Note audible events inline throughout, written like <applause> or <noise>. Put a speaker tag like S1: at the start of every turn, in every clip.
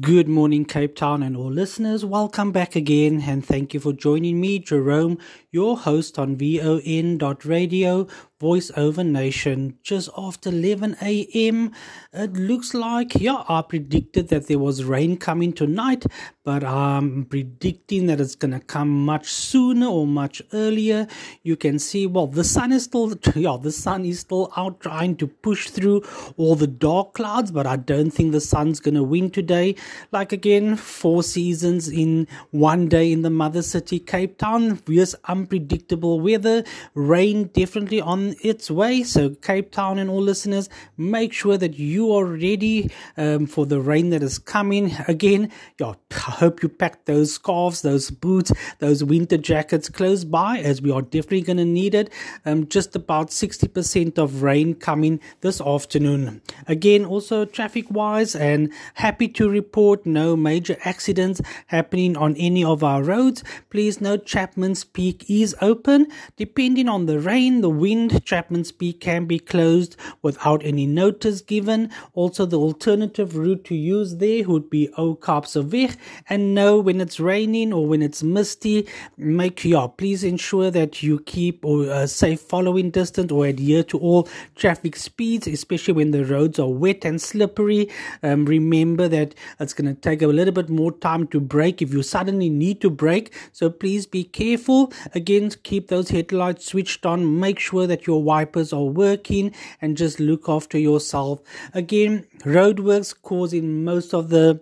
S1: Good morning, Cape Town, and all listeners. Welcome back again, and thank you for joining me, Jerome, your host on VON.radio, Voice Over Nation. Just after 11 a.m., it looks like, yeah, I predicted that there was rain coming tonight, but I'm predicting that it's to come much sooner or much earlier. You can see, well, the sun is still, <laughs> yeah, the sun is still out trying to push through all the dark clouds, but I don't think the sun's to win today. Like again, four seasons in one day in the mother city, Cape Town. Yes, unpredictable weather, rain definitely on its way. So, Cape Town and all listeners, make sure that you are ready um, for the rain that is coming. Again, I hope you packed those scarves, those boots, those winter jackets close by, as we are definitely going to need it. Um, just about 60% of rain coming this afternoon. Again, also traffic wise, and happy to report no major accidents happening on any of our roads. Please note Chapman's Peak is open. Depending on the rain, the wind, Chapman's Peak can be closed without any notice given. Also, the alternative route to use there would be Ou Kaapse Weg. And know when it's raining or when it's misty, make yeah, please ensure that you keep a uh, safe following distance or adhere to all traffic speeds, especially when the roads are wet and slippery. Um, remember that it's going to take a little bit more time to brake if you suddenly need to brake. So please be careful. Again, keep those headlights switched on. Make sure that your wipers are working and just look after yourself. Again, roadworks causing most of the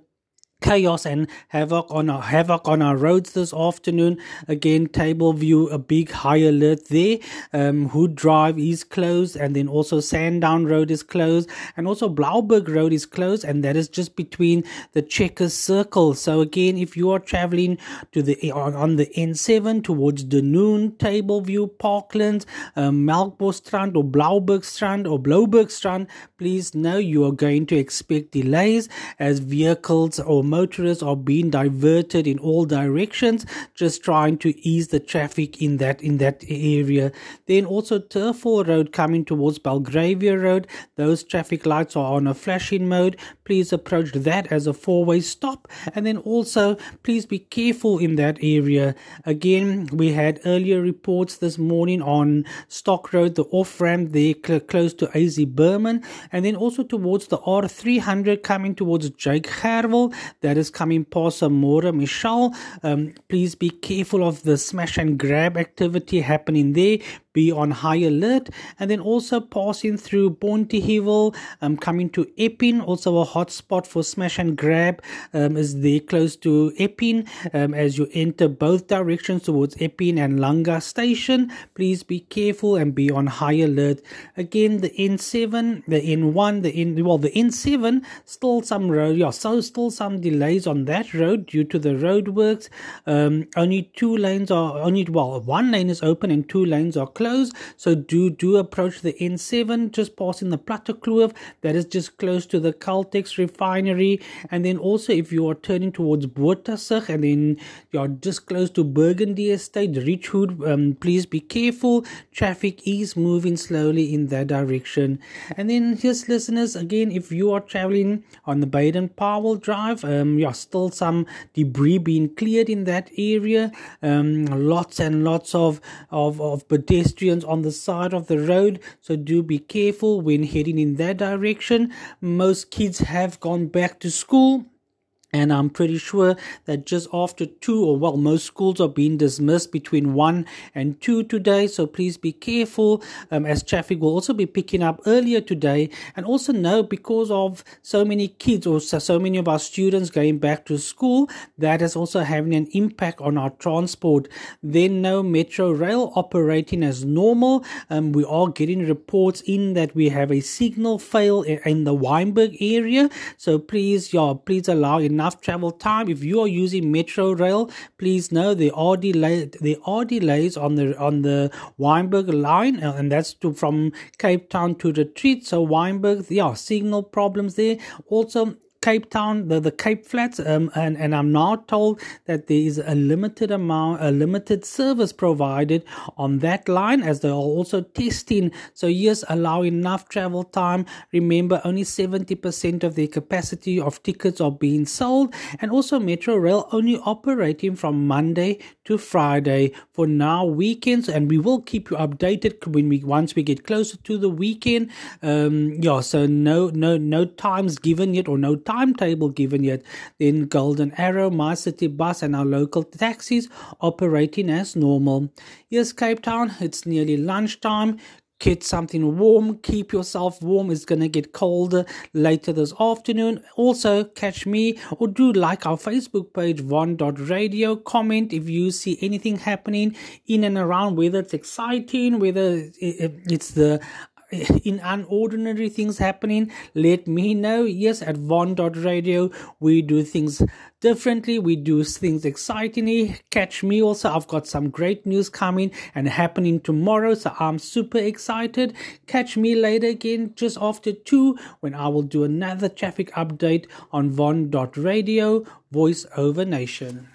S1: chaos and havoc on our havoc on our roads this afternoon. Again, table view, a big high alert there. Um, Hood Drive is closed, and then also Sandown Road is closed, and also Blaauwberg Road is closed, and that is just between the Checkers Circle. So again, if you are traveling to the on, the N7 towards the Noon, Table View, parklands um, Melkbosstrand or Blaauwbergstrand or Bloubergstrand, please know you are going to expect delays as vehicles or motorists are being diverted in all directions, just trying to ease the traffic in that in that area. Then also Turfhall Road coming towards Belgravia Road, those traffic lights are on a flashing mode. Please approach that as a four-way stop, and then also please be careful in that area. Again, we had earlier reports this morning on Stock Road, the off ramp there cl- close to AZ Berman, and then also towards the R300 coming towards Jake Gerwel that is coming past Amora Michelle. Um, please be careful of the smash and grab activity happening there be on high alert and then also passing through Bonteheuwel um, coming to Epping also a hot spot for smash and grab um, is there close to Epping. Um, as you enter both directions towards Epping and Langa station please be careful and be on high alert. Again the N7 the N1 the N well the N7 still some road yeah so still some delays on that road due to the roadworks. Um, only two lanes are only well one lane is open and two lanes are close. So do do approach the N7, just passing the Plattekloof, that is just close to the Caltex refinery. And then also if you are turning towards Bothaville and then you're just close to Burgundy Estate, Richwood, um, please be careful. Traffic is moving slowly in that direction. And then just listeners, again, if you are traveling on the Baden Powell Drive, um, yeah, still some debris being cleared in that area. Um, lots and lots of of, of pedestrians pedestrians on the side of the road, so do be careful when heading in that direction. Most kids have gone back to school and I'm pretty sure that just after two, or well, most schools are being dismissed between one and two today. So please be careful um, as traffic will also be picking up earlier today. And also know because of so many kids or so, so many of our students going back to school, that is also having an impact on our transport. Then no metro rail operating as normal. Um, we are getting reports in that we have a signal fail in the Wynberg area. So please, yeah, please allow enough enough travel time. If you are using Metro Rail, please know there are delays. There are delays on the on the Wynberg line, uh, and that's to from Cape Town to Retreat. So Wynberg, yeah, signal problems there. Also Cape Town, the, the Cape Flats, um, and, and I'm now told that there is a limited amount, a limited service provided on that line as they are also testing. So, yes, allow enough travel time. Remember, only 70% of the capacity of tickets are being sold, and also Metro Rail only operating from Monday to Friday for now, weekends, and we will keep you updated when we once we get closer to the weekend. Um, yeah, so no, no, no times given yet or no timetable given yet, then Golden Arrow, My City Bus, and our local taxis operating as normal. Yes, Cape Town, it's nearly lunchtime. Get something warm, keep yourself warm. It's going to get colder later this afternoon. Also, catch me or do like our Facebook page, von.radio. Comment if you see anything happening in and around, whether it's exciting, whether it's the in unordinary things happening, let me know. Yes, at Von.radio, we do things differently. We do things excitingly. Catch me also. I've got some great news coming and happening tomorrow. So I'm super excited. Catch me later again, just after two, when I will do another traffic update on Von.radio, voice over nation.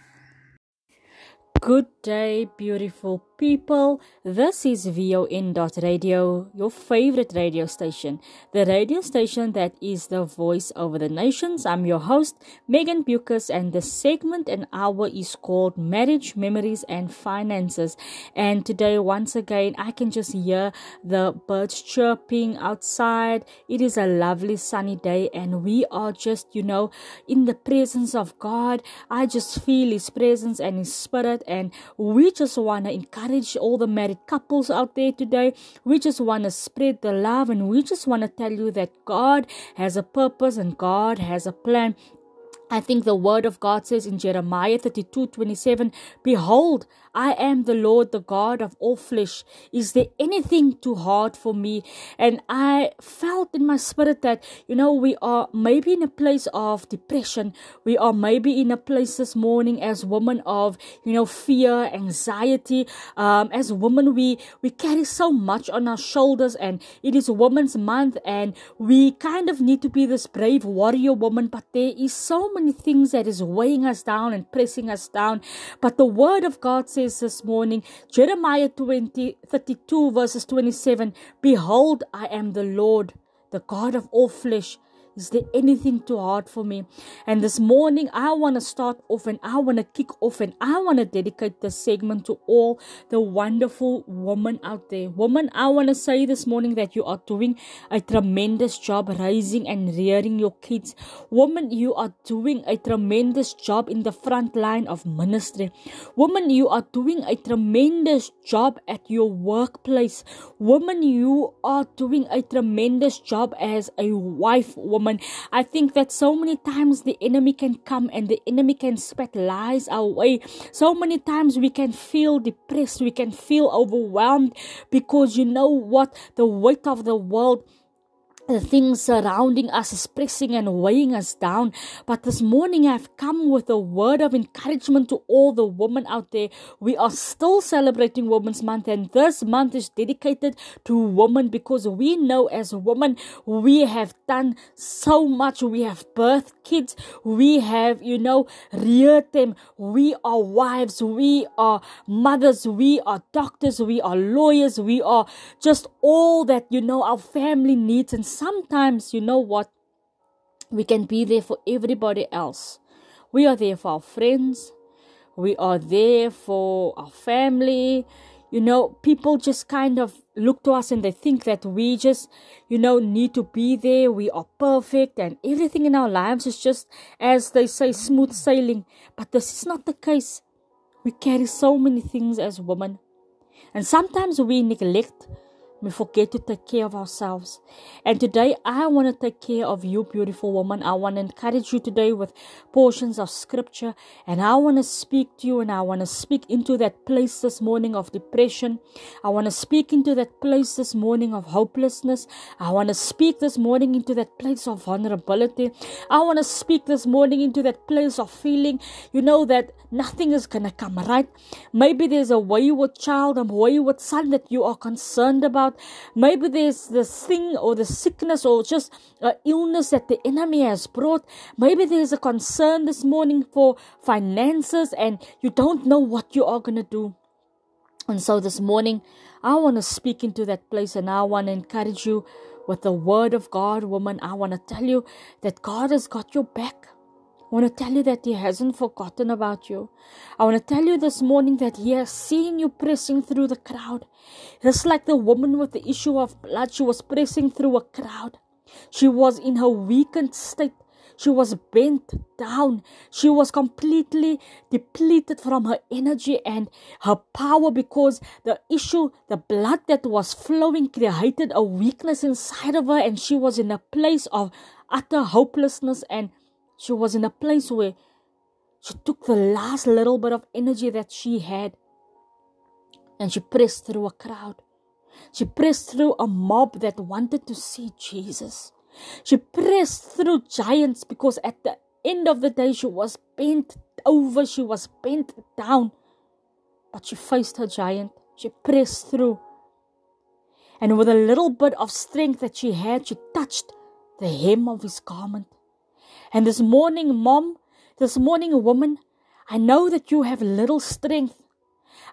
S2: Good day, beautiful people. This is VON.radio, your favorite radio station, the radio station that is the voice over the nations. I'm your host, Meagan Beukes, and the segment and hour is called Marriage, Memories, and Finances. And today, once again, I can just hear the birds chirping outside. It is a lovely sunny day, and we are just, you know, in the presence of God. I just feel His presence and His Spirit, and we just want to encourage encourage all the married couples out there today. We just want to spread the love and we just want to tell you that God has a purpose and God has a plan. I think the word of God says in Jeremiah 32 27, Behold, I am the Lord, the God of all flesh. Is there anything too hard for me? And I felt in my spirit that, you know, we are maybe in a place of depression. We are maybe in a place this morning as women of, you know, fear, anxiety. Um, as women, we, we carry so much on our shoulders and it is Women's Month and we kind of need to be this brave warrior woman, but there is so many things that is weighing us down and pressing us down. But the word of God says, says this morning, Jeremiah 20, 32, verses 27 Behold, I am the Lord, the God of all flesh. Is there anything too hard for me? And this morning, I want to start off and I want to kick off and I want to dedicate this segment to all the wonderful women out there. Woman, I want to say this morning that you are doing a tremendous job raising and rearing your kids. Woman, you are doing a tremendous job in the front line of ministry. Woman, you are doing a tremendous job at your workplace. Woman, you are doing a tremendous job as a wife. Woman, woman. I think that so many times the enemy can come and the enemy can spread lies our way. So many times we can feel depressed, we can feel overwhelmed because you know what? The weight of the world the things surrounding us is pressing and weighing us down. But this morning I've come with a word of encouragement to all the women out there. We are still celebrating Women's Month, and this month is dedicated to women because we know as women we have done so much. We have birthed kids, we have, you know, reared them. We are wives, we are mothers, we are doctors, we are lawyers, we are just all that, you know, our family needs and sometimes, you know what? We can be there for everybody else. We are there for our friends. We are there for our family. You know, people just kind of look to us and they think that we just, you know, need to be there. We are perfect and everything in our lives is just, as they say, smooth sailing. But this is not the case. We carry so many things as women. And sometimes we neglect we forget to take care of ourselves. And today, I want to take care of you, beautiful woman. I want to encourage you today with portions of scripture. And I want to speak to you and I want to speak into that place this morning of depression. I want to speak into that place this morning of hopelessness. I want to speak this morning into that place of vulnerability. I want to speak this morning into that place of feeling, you know, that nothing is going to come right. Maybe there's a wayward child, a wayward son that you are concerned about Maybe there's this thing or the sickness or just an illness that the enemy has brought. Maybe there's a concern this morning for finances and you don't know what you are going to do. And so this morning, I want to speak into that place and I want to encourage you with the word of God, woman. I want to tell you that God has got your back. I want to tell you that He hasn't forgotten about you. I want to tell you this morning that He has seen you pressing through the crowd. Just like the woman with the issue of blood, she was pressing through a crowd. She was in her weakened state. She was bent down. She was completely depleted from her energy and her power because the issue, the blood that was flowing, created a weakness inside of her, and she was in a place of utter hopelessness and she was in a place where she took the last little bit of energy that she had and she pressed through a crowd. She pressed through a mob that wanted to see Jesus. She pressed through giants because at the end of the day she was bent over, she was bent down. But she faced her giant. She pressed through. And with a little bit of strength that she had, she touched the hem of his garment. And this morning, mom, this morning, woman, I know that you have little strength.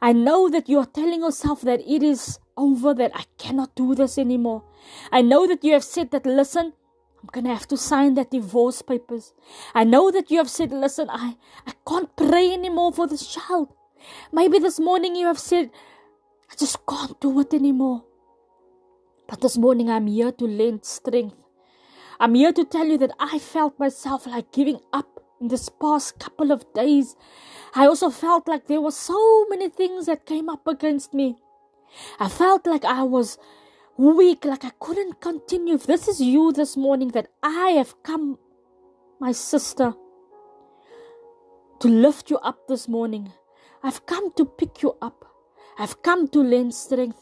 S2: I know that you are telling yourself that it is over, that I cannot do this anymore. I know that you have said that, listen, I'm going to have to sign that divorce papers. I know that you have said, listen, I, I can't pray anymore for this child. Maybe this morning you have said, I just can't do it anymore. But this morning I'm here to lend strength. I'm here to tell you that I felt myself like giving up in this past couple of days. I also felt like there were so many things that came up against me. I felt like I was weak, like I couldn't continue. If this is you this morning, that I have come, my sister, to lift you up this morning. I've come to pick you up. I've come to lend strength.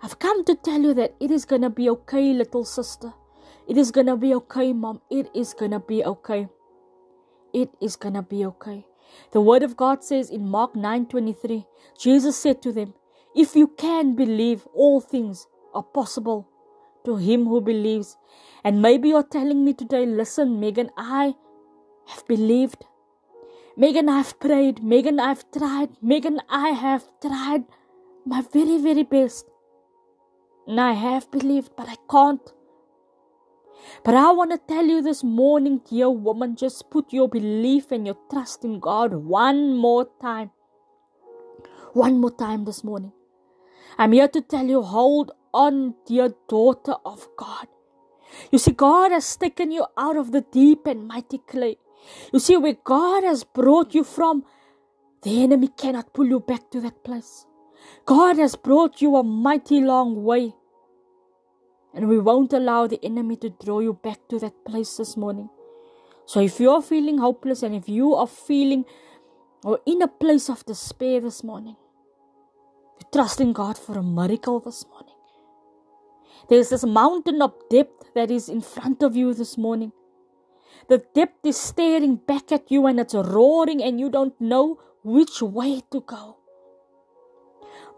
S2: I've come to tell you that it is going to be okay, little sister. It is gonna be okay, mom. It is gonna be okay. It is gonna be okay. The word of God says in Mark 9:23, Jesus said to them, If you can believe, all things are possible to him who believes. And maybe you're telling me today, listen, Meagan, I have believed. Meagan, I've prayed. Meagan, I've tried. Meagan, I have tried my very, very best. And I have believed, but I can't. But I want to tell you this morning, dear woman, just put your belief and your trust in God one more time. One more time this morning. I'm here to tell you, hold on, dear daughter of God. You see, God has taken you out of the deep and mighty clay. You see, where God has brought you from, the enemy cannot pull you back to that place. God has brought you a mighty long way. And we won't allow the enemy to draw you back to that place this morning. So if you're feeling hopeless and if you are feeling or in a place of despair this morning, you trust in God for a miracle this morning. There's this mountain of depth that is in front of you this morning. The depth is staring back at you and it's roaring and you don't know which way to go.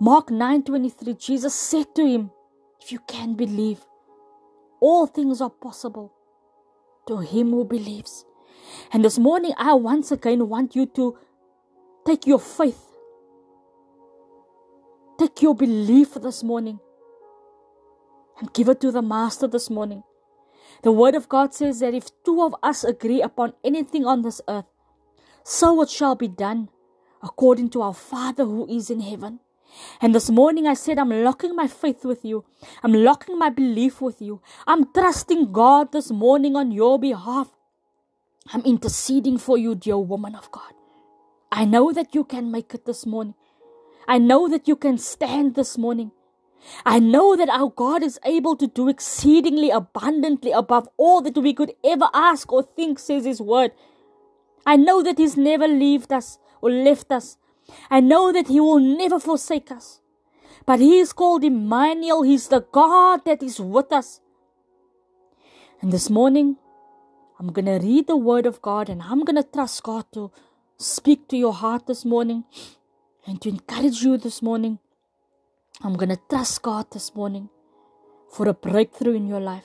S2: Mark 9:23 Jesus said to him, if you can believe, all things are possible to him who believes. And this morning, I once again want you to take your faith, take your belief this morning, and give it to the Master this morning. The Word of God says that if two of us agree upon anything on this earth, so it shall be done according to our Father who is in heaven. And this morning I said, I'm locking my faith with you. I'm locking my belief with you. I'm trusting God this morning on your behalf. I'm interceding for you, dear woman of God. I know that you can make it this morning. I know that you can stand this morning. I know that our God is able to do exceedingly abundantly above all that we could ever ask or think, says His word. I know that He's never left us or left us. I know that He will never forsake us. But He is called Emmanuel. He's the God that is with us. And this morning, I'm going to read the Word of God and I'm going to trust God to speak to your heart this morning and to encourage you this morning. I'm going to trust God this morning. for a breakthrough in your life.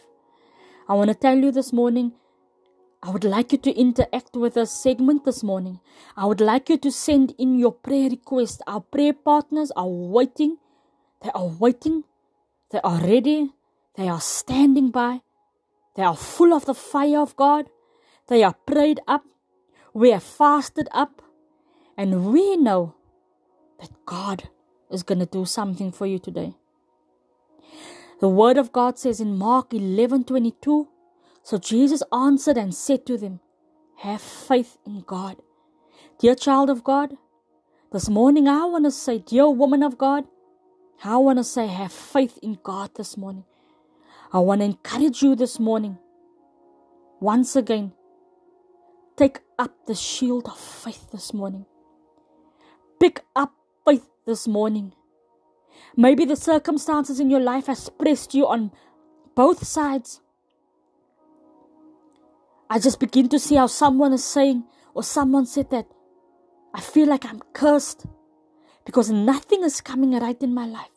S2: I want to tell you this morning, I would like you to interact with us segment this morning. I would like you to send in your prayer request. Our prayer partners are waiting. They are waiting. They are ready. They are standing by. They are full of the fire of God. They are prayed up. We have fasted up. And we know that God is going to do something for you today. The word of God says in Mark 11:22, so Jesus answered and said to them, "Have faith in God." Dear child of God, this morning I want to say, dear woman of God, I want to say, have faith in God this morning. I want to encourage you this morning. Once again, take up the shield of faith this morning. Pick up faith this morning. Maybe the circumstances in your life has pressed you on both sides. I just begin to see how someone is saying, or someone said that, I feel like I'm cursed because nothing is coming right in my life.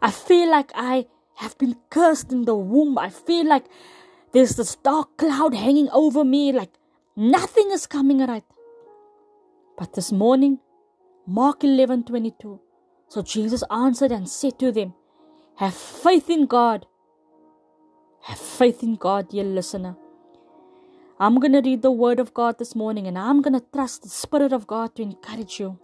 S2: I feel like I have been cursed in the womb. I feel like there's this dark cloud hanging over me, like nothing is coming right. But this morning, Mark 11 22, so Jesus answered and said to them, Have faith in God. Have faith in God, dear listener. I'm going to read the Word of God this morning and I'm going to trust the Spirit of God to encourage you.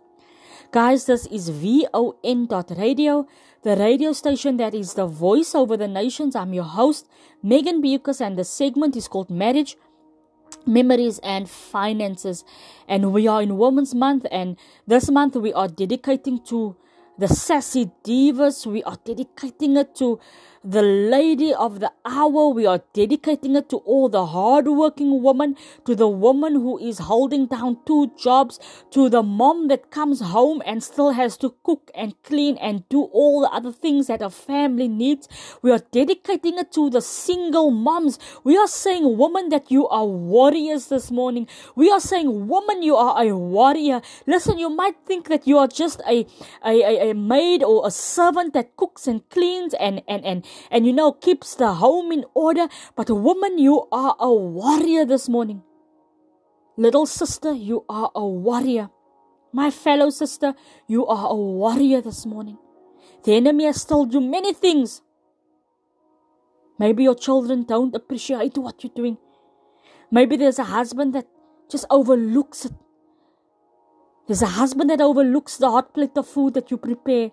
S2: Guys, this is VON Radio, the radio station that is the voice over the nations. I'm your host, Meagan Beukes, and the segment is called Marriage, Memories, and Finances. And we are in Women's Month, and this month we are dedicating to the sassy divas. We are dedicating it to the lady of the hour. We are dedicating it to all the hardworking women, to the woman who is holding down two jobs, to the mom that comes home and still has to cook and clean and do all the other things that a family needs. We are dedicating it to the single moms. We are saying, woman, that you are warriors this morning. We are saying, woman, you are a warrior. Listen, you might think that you are just a, a, a, a maid or a servant that cooks and cleans and, and, and, and you know keeps the home in order. But woman, you are a warrior this morning. Little sister, you are a warrior. My fellow sister, you are a warrior this morning. The enemy has told you many things. Maybe your children don't appreciate what you're doing. Maybe there's a husband that just overlooks it. There's a husband that overlooks the hot plate of food that you prepare.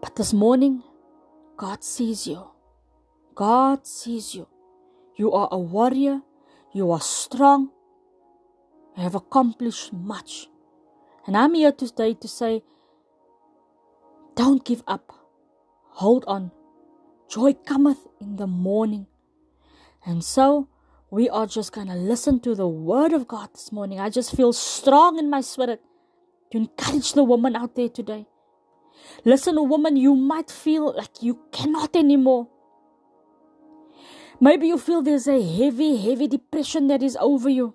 S2: But this morning, God sees you. God sees you. You are a warrior. You are strong. You have accomplished much. And I'm here today to say, don't give up. Hold on. Joy cometh in the morning. And so, we are just going to listen to the word of God this morning. I just feel strong in my spirit to encourage the woman out there today. Listen, woman, you might feel like you cannot anymore. Maybe you feel there's a heavy, heavy depression that is over you.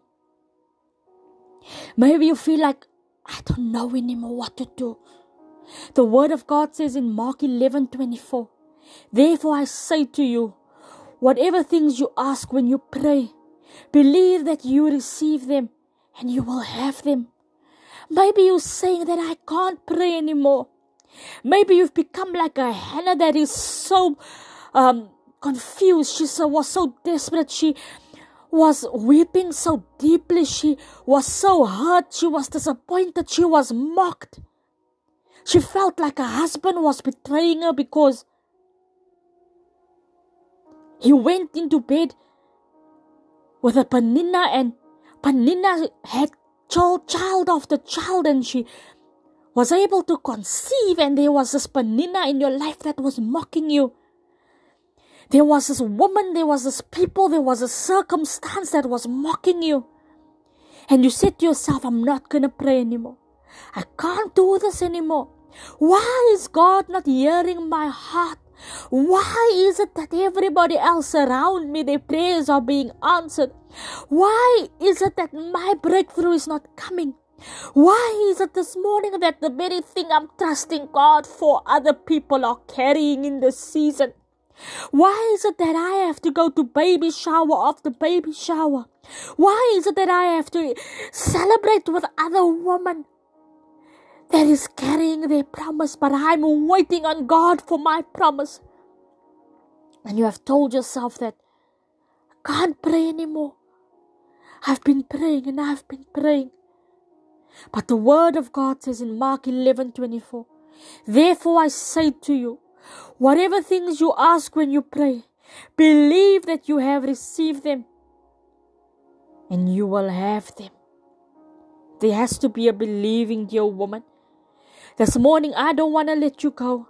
S2: Maybe you feel like, I don't know anymore what to do. The word of God says in Mark 11 24, Therefore I say to you, whatever things you ask when you pray, believe that you receive them and you will have them. Maybe you're saying that I can't pray anymore. Maybe you've become like a Hannah that is so um, confused. She was so desperate. She was weeping so deeply. She was so hurt. She was disappointed. She was mocked. She felt like her husband was betraying her because he went into bed with a Penina and Penina had child, child after child and she was able to conceive, and there was this Penina in your life that was mocking you. There was this woman, there was this people, there was a circumstance that was mocking you. And you said to yourself, I'm not going to pray anymore. I can't do this anymore. Why is God not hearing my heart? Why is it that everybody else around me, their prayers are being answered? Why is it that my breakthrough is not coming? Why is it this morning that the very thing I'm trusting God for other people are carrying in this season? Why is it that I have to go to baby shower after baby shower? Why is it that I have to celebrate with other women that is carrying their promise, but I'm waiting on God for my promise? And you have told yourself that I can't pray anymore. I've been praying and I've been praying. But the word of God says in Mark 11 24, Therefore I say to you, whatever things you ask when you pray, believe that you have received them and you will have them. There has to be a believing, dear woman. This morning, I don't want to let you go.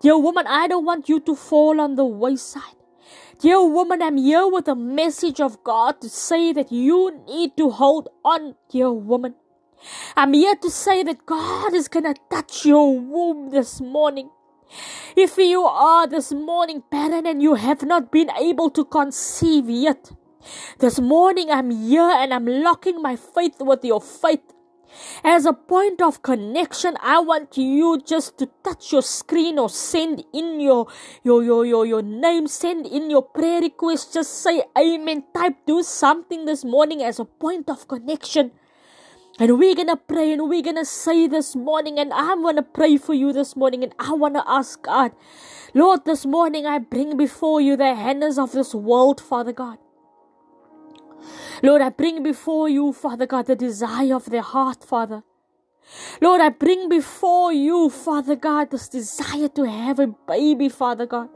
S2: Dear woman, I don't want you to fall on the wayside. Dear woman, I'm here with a message of God to say that you need to hold on, dear woman. I'm here to say that God is to touch your womb this morning. If you are this morning barren and you have not been able to conceive yet, this morning I'm here and I'm locking my faith with your faith. As a point of connection, I want you just to touch your screen or send in your your your your, your name, send in your prayer request, just say amen, type do something this morning as a point of connection. And we're to pray and we're to say this morning, and I'm to pray for you this morning, and I want to ask God, Lord, this morning I bring before you the hands of this world, Father God. Lord, I bring before you, Father God, the desire of their heart, Father. Lord, I bring before you, Father God, this desire to have a baby, Father God.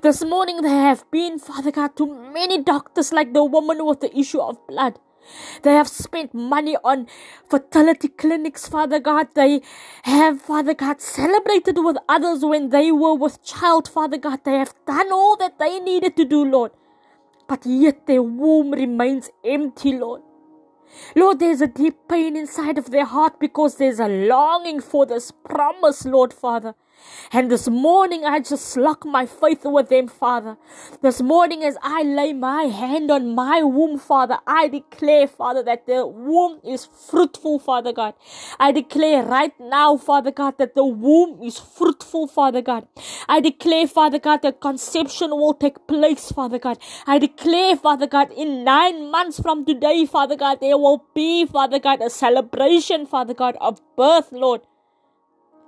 S2: This morning there have been, Father God, too many doctors like the woman with the issue of blood. They have spent money on fertility clinics, Father God. They have, Father God, celebrated with others when they were with child, Father God. They have done all that they needed to do, Lord. But yet their womb remains empty, Lord. Lord, there's a deep pain inside of their heart because there's a longing for this promise, Lord Father. And this morning, I just lock my faith with them, Father. This morning, as I lay my hand on my womb, Father, I declare, Father, that the womb is fruitful, Father God. I declare right now, Father God, that the womb is fruitful, Father God. I declare, Father God, that conception will take place, Father God. I declare, Father God, in nine months from today, Father God, there will be, Father God, a celebration, Father God, of birth, Lord.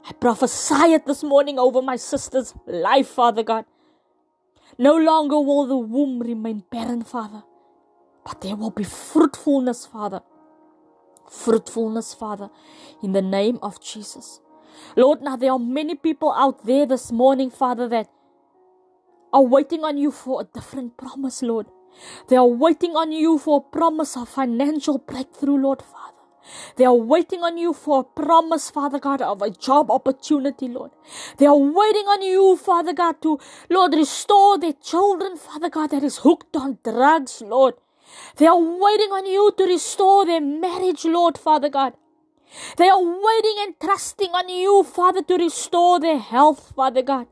S2: I prophesy it this morning over my sister's life, Father God. No longer will the womb remain barren, Father, but there will be fruitfulness, Father. Fruitfulness, Father, in the name of Jesus. Lord, now there are many people out there this morning, Father, that are waiting on you for a different promise, Lord. They are waiting on you for a promise of financial breakthrough, Lord, Father. They are waiting on you for a promise, Father God, of a job opportunity, Lord. They are waiting on you, Father God, to, Lord, restore their children, Father God, that is hooked on drugs, Lord. They are waiting on you to restore their marriage, Lord, Father God. They are waiting and trusting on you, Father, to restore their health, Father God.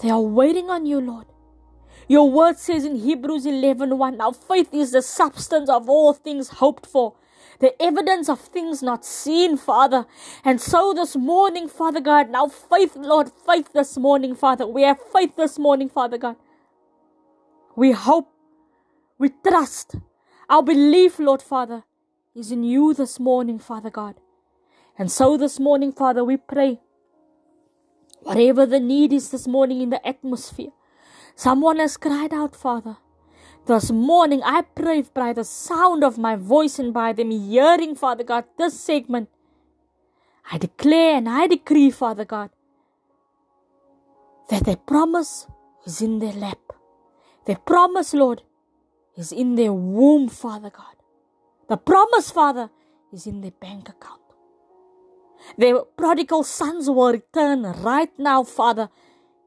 S2: They are waiting on you, Lord. Your word says in Hebrews 11 1, Now faith is the substance of all things hoped for, the evidence of things not seen, Father. And so this morning, Father God, now faith, Lord, faith this morning, Father. We have faith this morning, Father God. We hope, we trust, our belief, Lord Father, is in you this morning, Father God. And so this morning, Father, we pray, whatever the need is this morning in the atmosphere, Someone has cried out, Father. This morning, I pray by the sound of my voice and by them hearing, Father God, this segment. I declare and I decree, Father God, that their promise is in their lap. Their promise, Lord, is in their womb, Father God. The promise, Father, is in their bank account. Their prodigal sons will return right now, Father,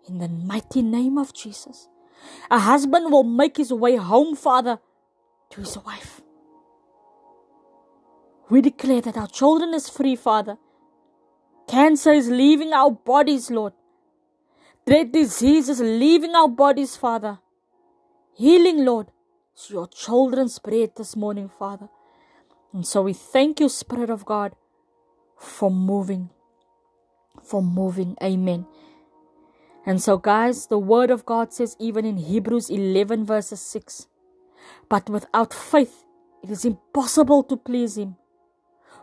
S2: in the mighty name of Jesus. A husband will make his way home, Father, to his wife. We declare that our children is free, Father. Cancer is leaving our bodies, Lord. Dread disease is leaving our bodies, Father. Healing, Lord, is your children's bread this morning, Father. And so we thank you, Spirit of God, for moving. For moving. Amen. And so, guys, the Word of God says, even in Hebrews 11, verses 6, but without faith, it is impossible to please Him.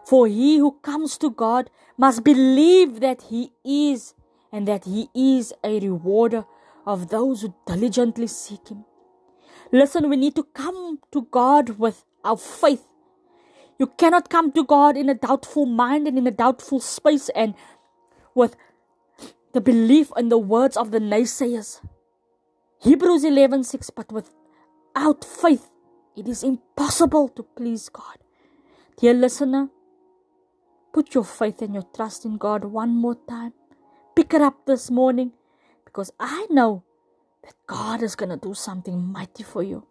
S2: For he who comes to God must believe that He is and that He is a rewarder of those who diligently seek Him. Listen, we need to come to God with our faith. You cannot come to God in a doubtful mind and in a doubtful space and with the belief in the words of the naysayers. Hebrews 11:6 but without faith it is impossible to please God. Dear listener, put your faith and your trust in God one more time. Pick it up this morning because I know that God is going to do something mighty for you.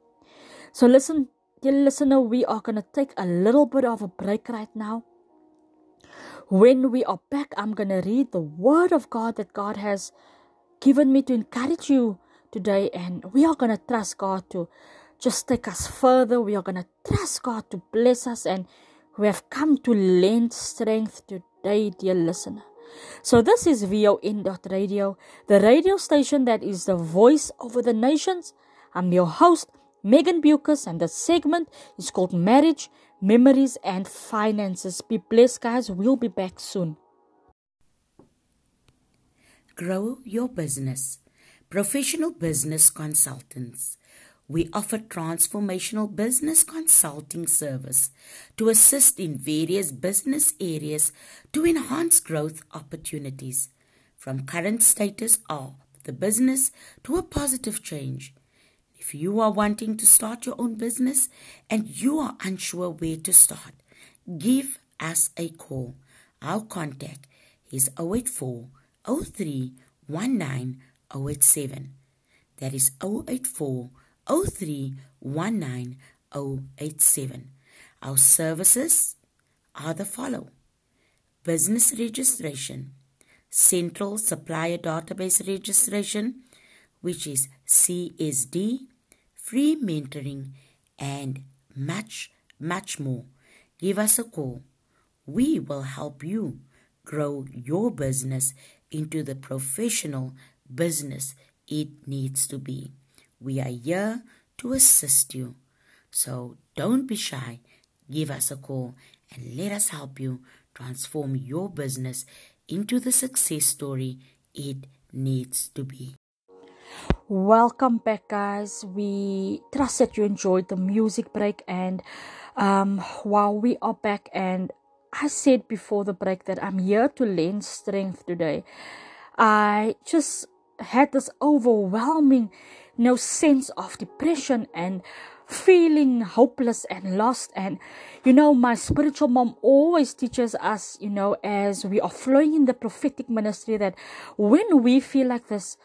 S2: So, listen, dear listener, we are going to take a little bit of a break right now. When we are back, I'm going to read the word of God that God has given me to encourage you today, and we are going to trust God to just take us further. We are going to trust God to bless us, and we have come to lend strength today, dear listener. So this is VON.radio, the radio station that is the voice over the nations. I'm your host, Meagan Beukes, and the segment is called Marriage, Memories, and Finances. Be blessed, guys. We'll be back soon.
S3: Grow your business. Professional business consultants we offer transformational business consulting service to assist in various business areas to enhance growth opportunities from current status of the business to a positive change. If you are wanting to start your own business and you are unsure where to start, give us a call. Our contact is 084 03 19 087. That is 084 0319 Our services are the follow business registration, central supplier database registration, which is CSD, free mentoring, and much, much more. Give us a call. We will help you grow your business into the professional business it needs to be. We are here to assist you. So don't be shy. Give us a call and let us help you transform your business into the success story it needs to be.
S2: Welcome back, guys. We trust that you enjoyed the music break. And um, while we are back, and I said before the break that I'm here to lend strength today, I just had this overwhelming no sense of depression and feeling hopeless and lost and you know my spiritual mom always teaches us you know as we are flowing in the prophetic ministry that when we feel like this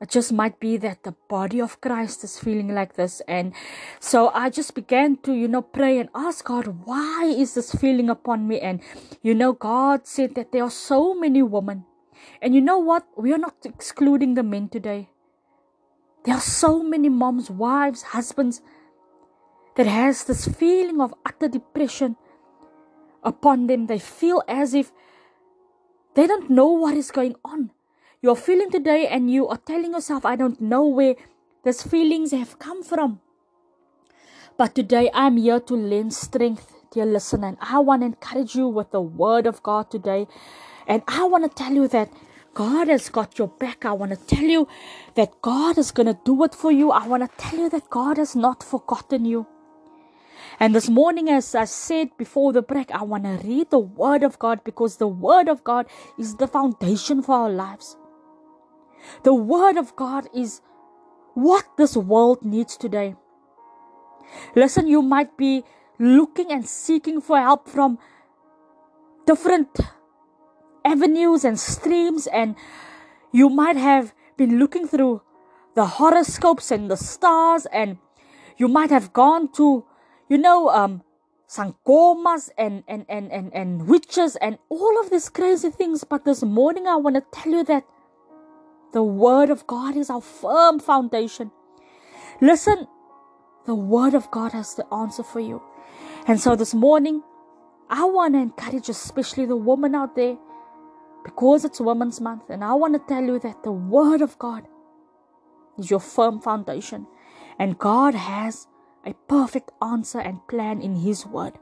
S2: it just might be that the body of Christ is feeling like this. And so I just began to, you know, pray and ask God, why is this feeling upon me? And, you know, God said that there are so many women. And you know what? We are not excluding the men today. There are so many moms, wives, husbands that has this feeling of utter depression upon them. They feel as if they don't know what is going on. You're feeling today and you are telling yourself, I don't know where these feelings have come from. But today I'm here to lend strength, dear listener. And I want to encourage you with the word of God today. And I want to tell you that God has got your back. I want to tell you that God is going to do it for you. I want to tell you that God has not forgotten you. And this morning, as I said before the break, I want to read the Word of God because the Word of God is the foundation for our lives. The Word of God is what this world needs today. Listen, you might be looking and seeking for help from different avenues and streams, and you might have been looking through the horoscopes and the stars, and you might have gone to, you know, um, sangomas and, and, and, and, and witches and all of these crazy things. But this morning, I want to tell you that the Word of God is our firm foundation. Listen, the Word of God has the answer for you. And so this morning, I want to encourage especially the woman out there because it's Women's Month. And I want to tell you that the Word of God is your firm foundation. And God has a perfect answer and plan in His Word.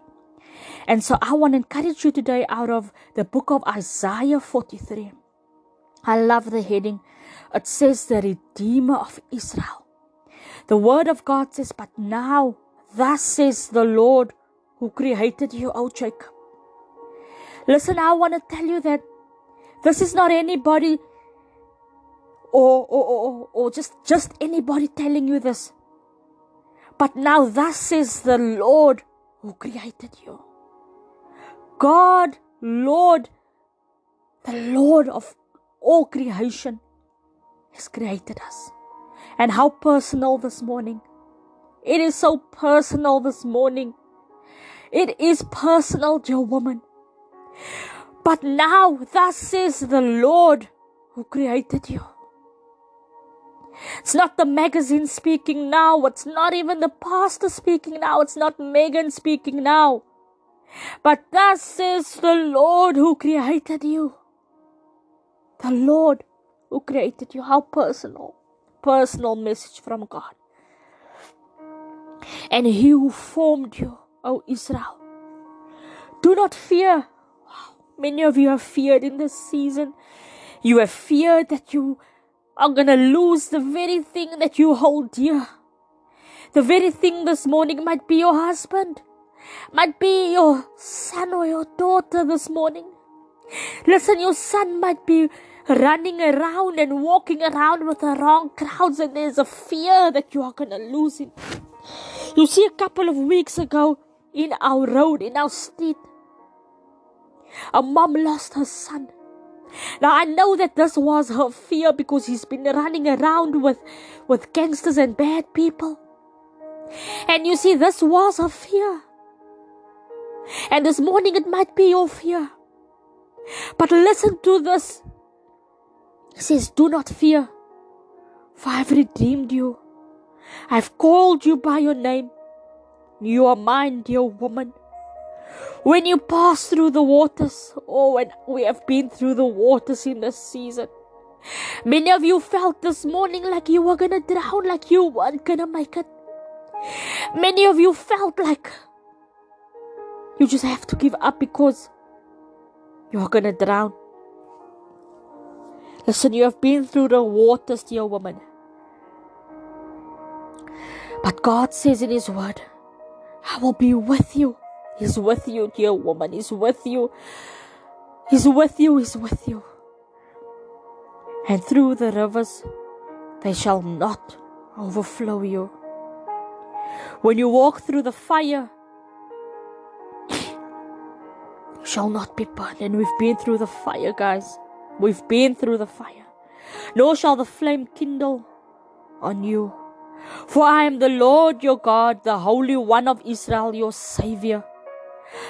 S2: And so I want to encourage you today out of the book of Isaiah 43. I love the heading. It says, The Redeemer of Israel. The Word of God says, But now, thus says the Lord who created you, O Jacob. Listen, I want to tell you that this is not anybody or, or, or, or just, just anybody telling you this. But now, thus says the Lord who created you. God, Lord, the Lord of all creation, has created us. And how personal this morning. It is so personal this morning. It is personal, dear woman. But now, thus says the Lord who created you. It's not the magazine speaking now. It's not even the pastor speaking now. It's not Meagan speaking now. But thus says the Lord who created you. The Lord who created you. How personal. Personal message from God. And He who formed you, O Israel. Do not fear. Many of you have feared in this season. You have feared that you are going to lose the very thing that you hold dear. The very thing this morning might be your husband, might be your son or your daughter this morning. Listen, your son might be running around and walking around with the wrong crowds, and there's a fear that you are to lose him. You see, a couple of weeks ago in our road, in our street, a mom lost her son. Now I know that this was her fear because he's been running around with, with gangsters and bad people. And you see, this was her fear. And this morning it might be your fear. But listen to this. He says, Do not fear, for I have redeemed you. I have called you by your name. You are mine, dear woman. When you pass through the waters, oh, and we have been through the waters in this season. Many of you felt this morning like you were gonna drown, like you weren't gonna make it. Many of you felt like you just have to give up because you're gonna drown. Listen, you have been through the waters, dear woman. But God says in His Word, I will be with you. He's with you, dear woman. He's with you. He's with you. He's with you. And through the rivers, they shall not overflow you. When you walk through the fire, you shall not be burned. And we've been through the fire, guys. We've been through the fire. Nor shall the flame kindle on you. For I am the Lord your God, the Holy One of Israel, your Savior.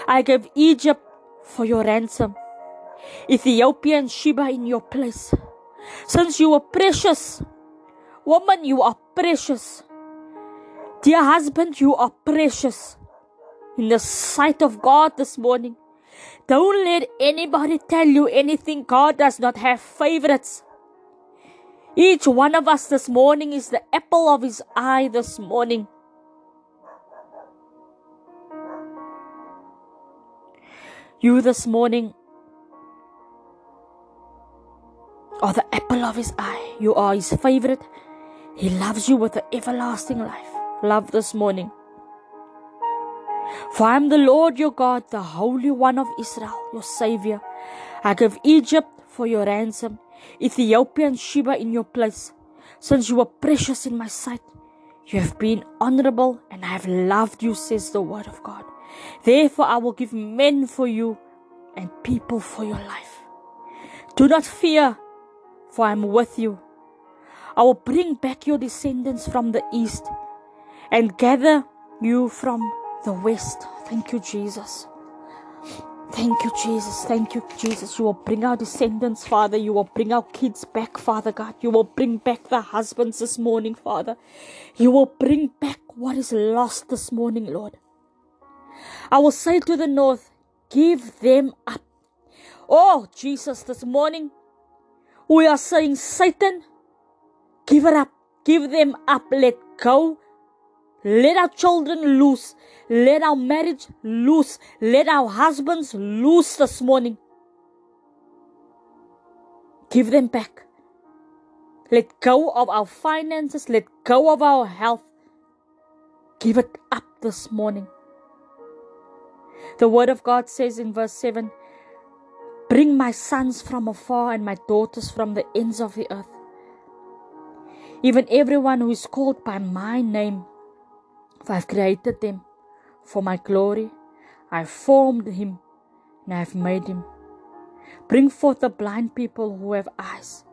S2: I gave Egypt for your ransom, Ethiopia and Sheba in your place. Since you were precious, woman, you are precious. Dear husband, you are precious in the sight of God this morning. Don't let anybody tell you anything. God does not have favorites. Each one of us this morning is the apple of his eye this morning. You this morning are the apple of his eye. You are his favorite. He loves you with an everlasting life. Love this morning. For I am the Lord your God, the Holy One of Israel, your Savior. I give Egypt for your ransom, Ethiopia and Sheba in your place. Since you were precious in my sight, you have been honorable, and I have loved you, says the word of God. Therefore, I will give men for you and people for your life. Do not fear, for I am with you. I will bring back your descendants from the east and gather you from the west. Thank you, Jesus. Thank you, Jesus. Thank you, Jesus. You will bring our descendants, Father. You will bring our kids back, Father God. You will bring back the husbands this morning, Father. You will bring back what is lost this morning, Lord. I will say to the north, Give them up. Oh, Jesus, this morning we are saying, Satan, give it up. Give them up. Let go. Let our children loose. Let our marriage loose. Let our husbands loose this morning. Give them back. Let go of our finances. Let go of our health. Give it up this morning. The word of God says in verse 7 Bring my sons from afar and my daughters from the ends of the earth. Even everyone who is called by my name, for I've created them for my glory. I've formed him and I've made him. Bring forth the blind people who have eyes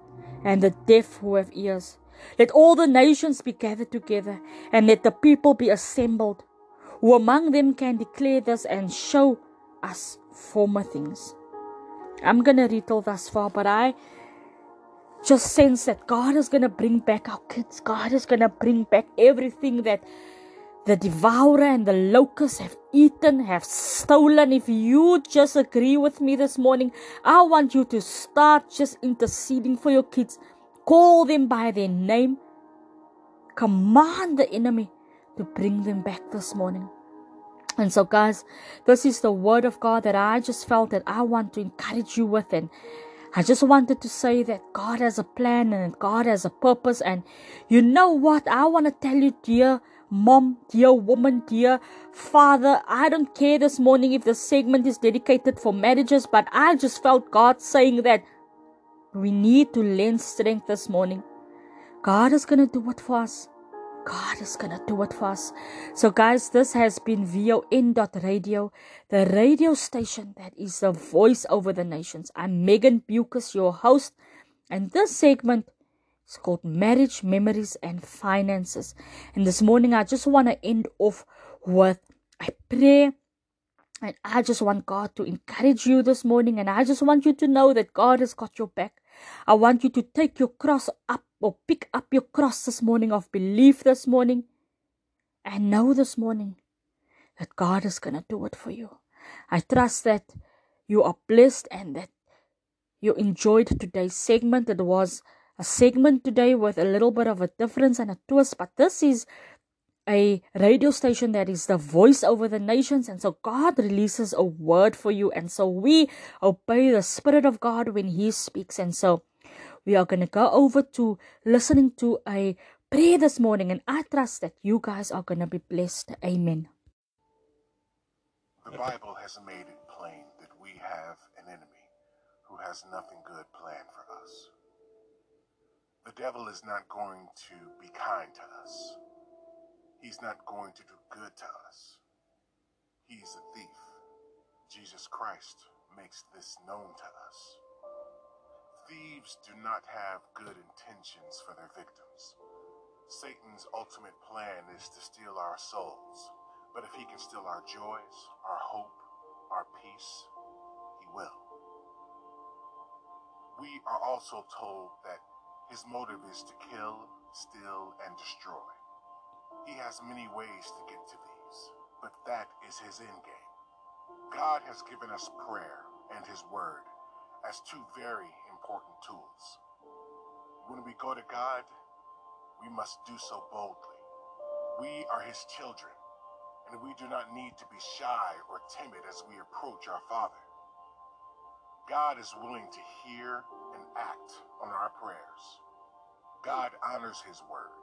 S2: and the deaf who have ears. Let all the nations be gathered together and let the people be assembled who among them can declare this and show us former things. I'm going to read all thus far, but I just sense that God is going to bring back our kids. God is going to bring back everything that the devourer and the locusts have eaten, have stolen. If you just agree with me this morning, I want you to start just interceding for your kids. Call them by their name. Command the enemy to bring them back this morning. And so, guys, this is the word of God that I just felt that I want to encourage you with. And I just wanted to say that God has a plan and God has a purpose. And you know what? I want to tell you, dear mom, dear woman, dear father, I don't care this morning if the segment is dedicated for marriages, but I just felt God saying that we need to lend strength this morning. God is going to do it for us. God is gonna do it for us. So, guys, this has been VON.radio, the radio station that is the voice over the nations. I'm Meagan Beukes, your host, and this segment is called Marriage, Memories, and Finances. And this morning, I just want to end off with a prayer. And I just want God to encourage you this morning, and I just want you to know that God has got your back. I want you to take your cross up or pick up your cross this morning of belief this morning and know this morning that God is going to do it for you. I trust that you are blessed and that you enjoyed today's segment. It was a segment today with a little bit of a difference and a twist, but this is a radio station that is the voice over the nations. And so God releases a word for you. And so we obey the Spirit of God when He speaks. And so we are going to go over to listening to a prayer this morning. And I trust that you guys are going to be blessed. Amen.
S4: The Bible has made it plain that we have an enemy who has nothing good planned for us. The devil is not going to be kind to us. He's not going to do good to us. He's a thief. Jesus Christ makes this known to us. Thieves do not have good intentions for their victims. Satan's ultimate plan is to steal our souls, but if he can steal our joys, our hope, our peace, he will. We are also told that his motive is to kill, steal, and destroy. He has many ways to get to these, but that is his end game. God has given us prayer and his word as two very important tools. When we go to God, we must do so boldly. We are his children, and we do not need to be shy or timid as we approach our Father. God is willing to hear and act on our prayers. God honors his word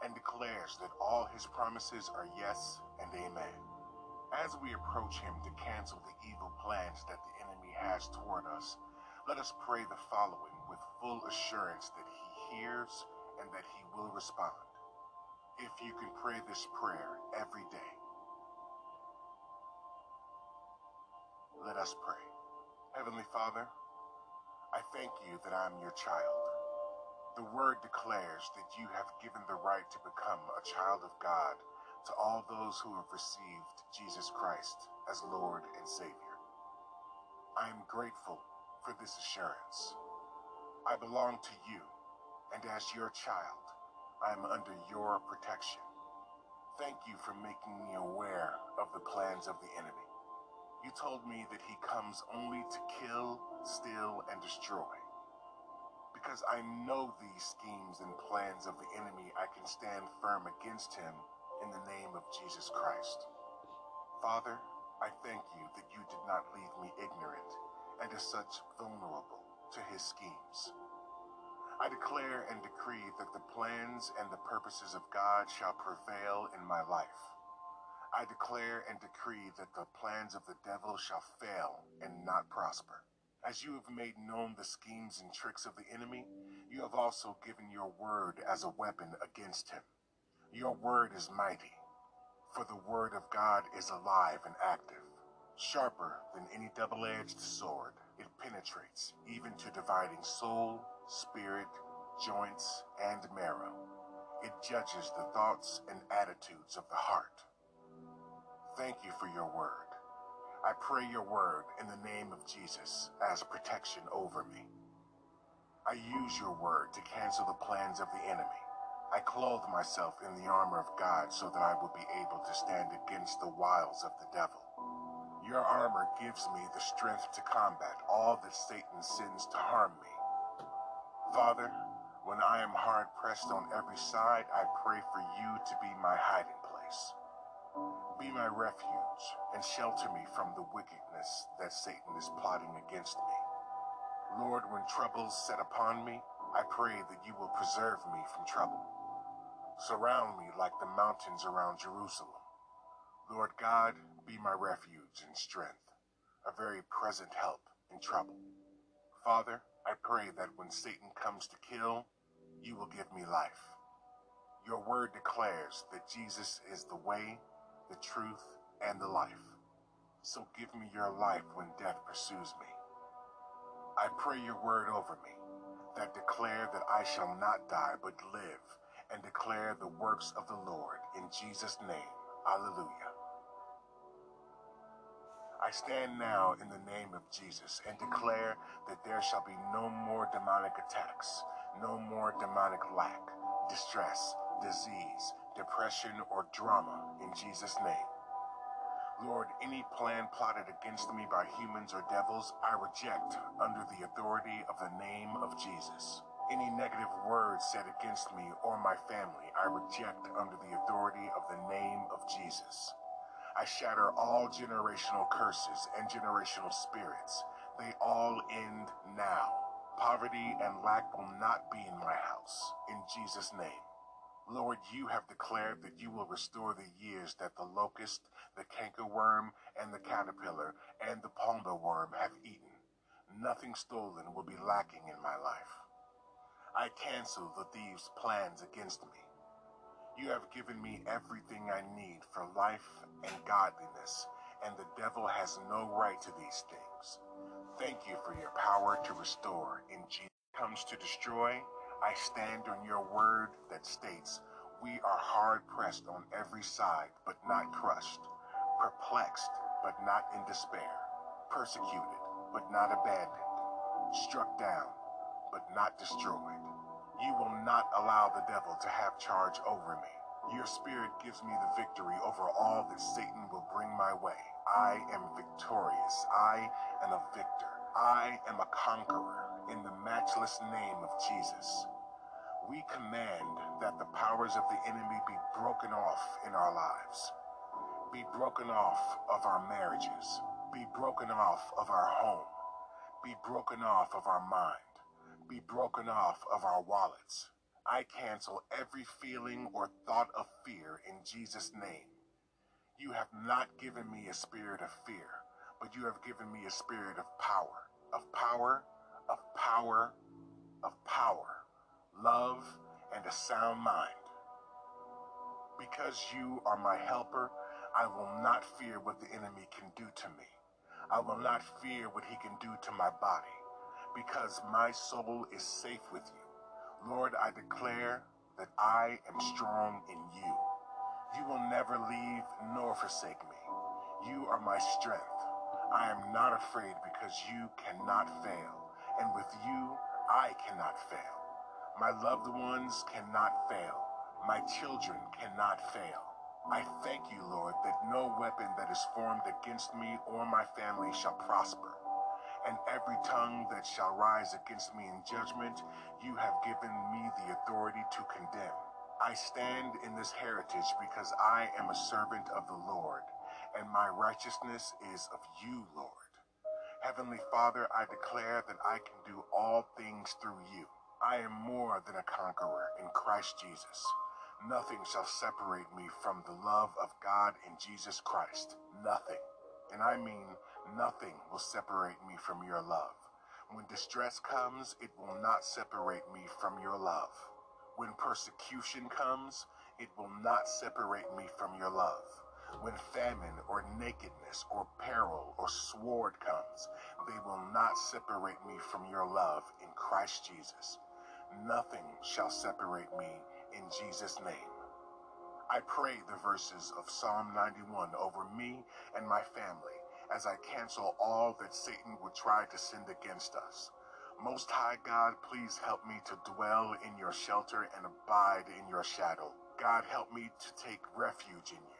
S4: and declares that all his promises are yes and amen. As we approach him to cancel the evil plans that the enemy has toward us, let us pray the following with full assurance that he hears and that he will respond. If you can pray this prayer every day, let us pray. Heavenly Father, I thank you that I'm your child. The word declares that you have given the right to become a child of God to all those who have received Jesus Christ as Lord and Savior. I am grateful for this assurance. I belong to you, and as your child, I am under your protection. Thank you for making me aware of the plans of the enemy. You told me that he comes only to kill, steal, and destroy. Because I know these schemes and plans of the enemy, I can stand firm against him in the name of Jesus Christ. Father, I thank you that you did not leave me ignorant and as such vulnerable to his schemes. I declare and decree that the plans and the purposes of God shall prevail in my life. I declare and decree that the plans of the devil shall fail and not prosper. As you have made known the schemes and tricks of the enemy, you have also given your word as a weapon against him. Your word is mighty, for the word of God is alive and active, sharper than any double edged sword. It penetrates even to dividing soul spirit, joints, and marrow. It judges the thoughts and attitudes of the heart. Thank you for your word. I pray your word in the name of Jesus as protection over me. I use your word to cancel the plans of the enemy. I clothe myself in the armor of God so that I will be able to stand against the wiles of the devil. Your armor gives me the strength to combat all that Satan sends to harm me Father, when I am hard pressed on every side, I pray for you to be my hiding place. Be my refuge and shelter me from the wickedness that Satan is plotting against me. Lord, when troubles set upon me, I pray that you will preserve me from trouble. Surround me like the mountains around Jerusalem. Lord God, be my refuge and strength, a very present help in trouble. Father, I pray that when Satan comes to kill, you will give me life. Your word declares that Jesus is the way, the truth, and the life. So give me your life when death pursues me. I pray your word over me that declare that I shall not die but live and declare the works of the Lord in Jesus' name. Alleluia. I stand now in the name of Jesus and declare that there shall be no more demonic attacks, no more demonic lack, distress, disease, depression, or drama in Jesus' name. Lord, any plan plotted against me by humans or devils, I reject under the authority of the name of Jesus. Any negative words said against me or my family, I reject under the authority of the name of Jesus. I shatter all generational curses and generational spirits. They all end now. Poverty and lack will not be in my house. In Jesus' name. Lord, you have declared that you will restore the years that the locust, the cankerworm, and the caterpillar, and the palmer worm have eaten. Nothing stolen will be lacking in my life. I cancel the thieves' plans against me. You have given me everything I need for life and godliness, and the devil has no right to these things. Thank you for your power to restore. In Jesus comes to destroy, I stand on your word that states, We are hard pressed on every side, but not crushed, perplexed, but not in despair, persecuted, but not abandoned, struck down, but not destroyed. You will not allow the devil to have charge over me. Your spirit gives me the victory over all that Satan will bring my way. I am victorious. I am a victor. I am a conqueror in the matchless name of Jesus. We command that the powers of the enemy be broken off in our lives, be broken off of our marriages, be broken off of our home, be broken off of our mind be broken off of our wallets. I cancel every feeling or thought of fear in Jesus' name. You have not given me a spirit of fear, but you have given me a spirit of power, of power, of power, of power, love, and a sound mind. Because you are my helper, I will not fear what the enemy can do to me. I will not fear what he can do to my body because my soul is safe with you. Lord, I declare that I am strong in you. You will never leave nor forsake me. You are my strength. I am not afraid because you cannot fail. And with you, I cannot fail. My loved ones cannot fail. My children cannot fail. I thank you, Lord, that no weapon that is formed against me or my family shall prosper. And every tongue that shall rise against me in judgment, you have given me the authority to condemn. I stand in this heritage because I am a servant of the Lord, and my righteousness is of you, Lord. Heavenly Father, I declare that I can do all things through you. I am more than a conqueror in Christ Jesus. Nothing shall separate me from the love of God in Jesus Christ. Nothing. And I mean, nothing will separate me from your love. When distress comes, it will not separate me from your love. When persecution comes, it will not separate me from your love. When famine or nakedness or peril or sword comes, they will not separate me from your love in Christ Jesus. Nothing shall separate me in Jesus' name. I pray the verses of Psalm 91 over me and my family as I cancel all that Satan would try to send against us. Most High God, please help me to dwell in your shelter and abide in your shadow. God, help me to take refuge in you.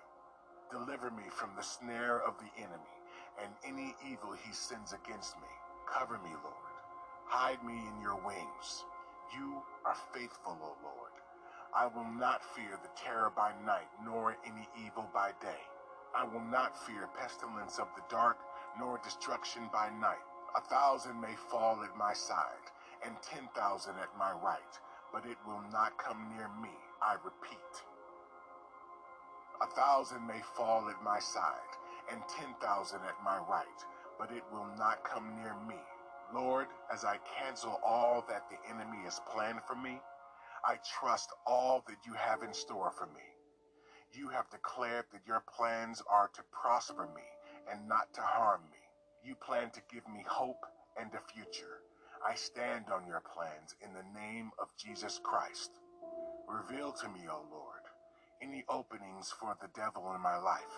S4: Deliver me from the snare of the enemy and any evil he sends against me. Cover me, Lord. Hide me in your wings. You are faithful, O Lord. I will not fear the terror by night, nor any evil by day. I will not fear pestilence of the dark, nor destruction by night. A thousand may fall at my side, and ten thousand at my right, but it will not come near me, I repeat. A thousand may fall at my side, and ten thousand at my right, but it will not come near me. Lord, as I cancel all that the enemy has planned for me, I trust all that you have in store for me. You have declared that your plans are to prosper me and not to harm me. You plan to give me hope and a future. I stand on your plans in the name of Jesus Christ. Reveal to me, O Lord, any openings for the devil in my life,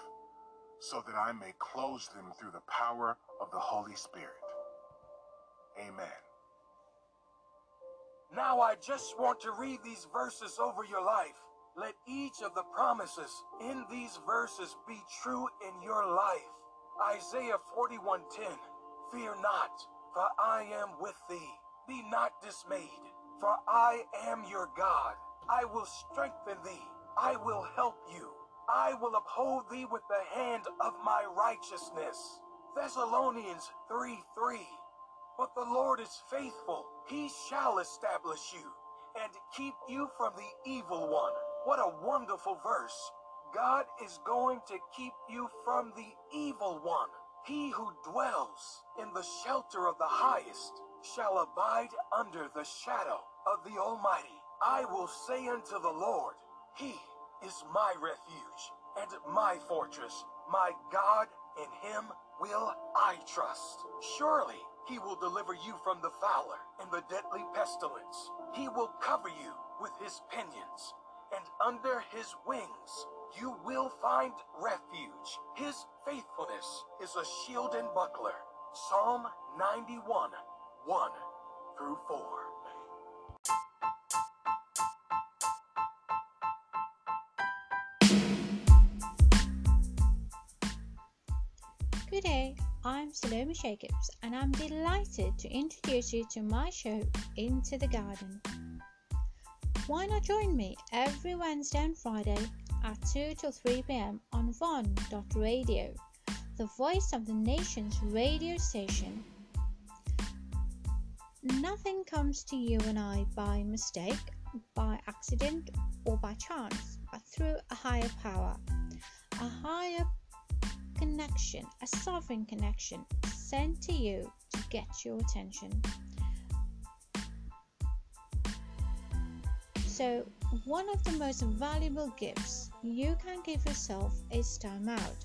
S4: so that I may close them through the power of the Holy Spirit. Amen.
S5: Now I just want to read these verses over your life. Let each of the promises in these verses be true in your life. Isaiah 41:10 Fear not, for I am with thee. Be not dismayed, for I am your God. I will strengthen thee. I will help you. I will uphold thee with the hand of my righteousness. Thessalonians 3 3. But the Lord is faithful. He shall establish you and keep you from the evil one. What a wonderful verse. God is going to keep you from the evil one. He who dwells in the shelter of the highest shall abide under the shadow of the Almighty. I will say unto the Lord, He is my refuge and my fortress. My God, in him will I trust. Surely he will deliver you from the fowler and the deadly pestilence. He will cover you with his pinions, and under his wings you will find refuge. His faithfulness is a shield and buckler. Psalm 91 1 through 4.
S6: Good day, I'm Salome Jacobs, and I'm delighted to introduce you to my show Into the Garden. Why not join me every Wednesday and Friday at 2 till 3 pm on Von.radio, the voice of the nation's radio station? Nothing comes to you and I by mistake, by accident, or by chance, but through a higher power, a higher connection, a sovereign connection sent to you to get your attention. So, one of the most valuable gifts you can give yourself is time out.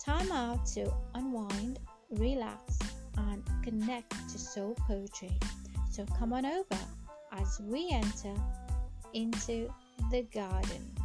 S6: Time out to unwind, relax, and connect to soul poetry. So, come on over as we enter into the garden.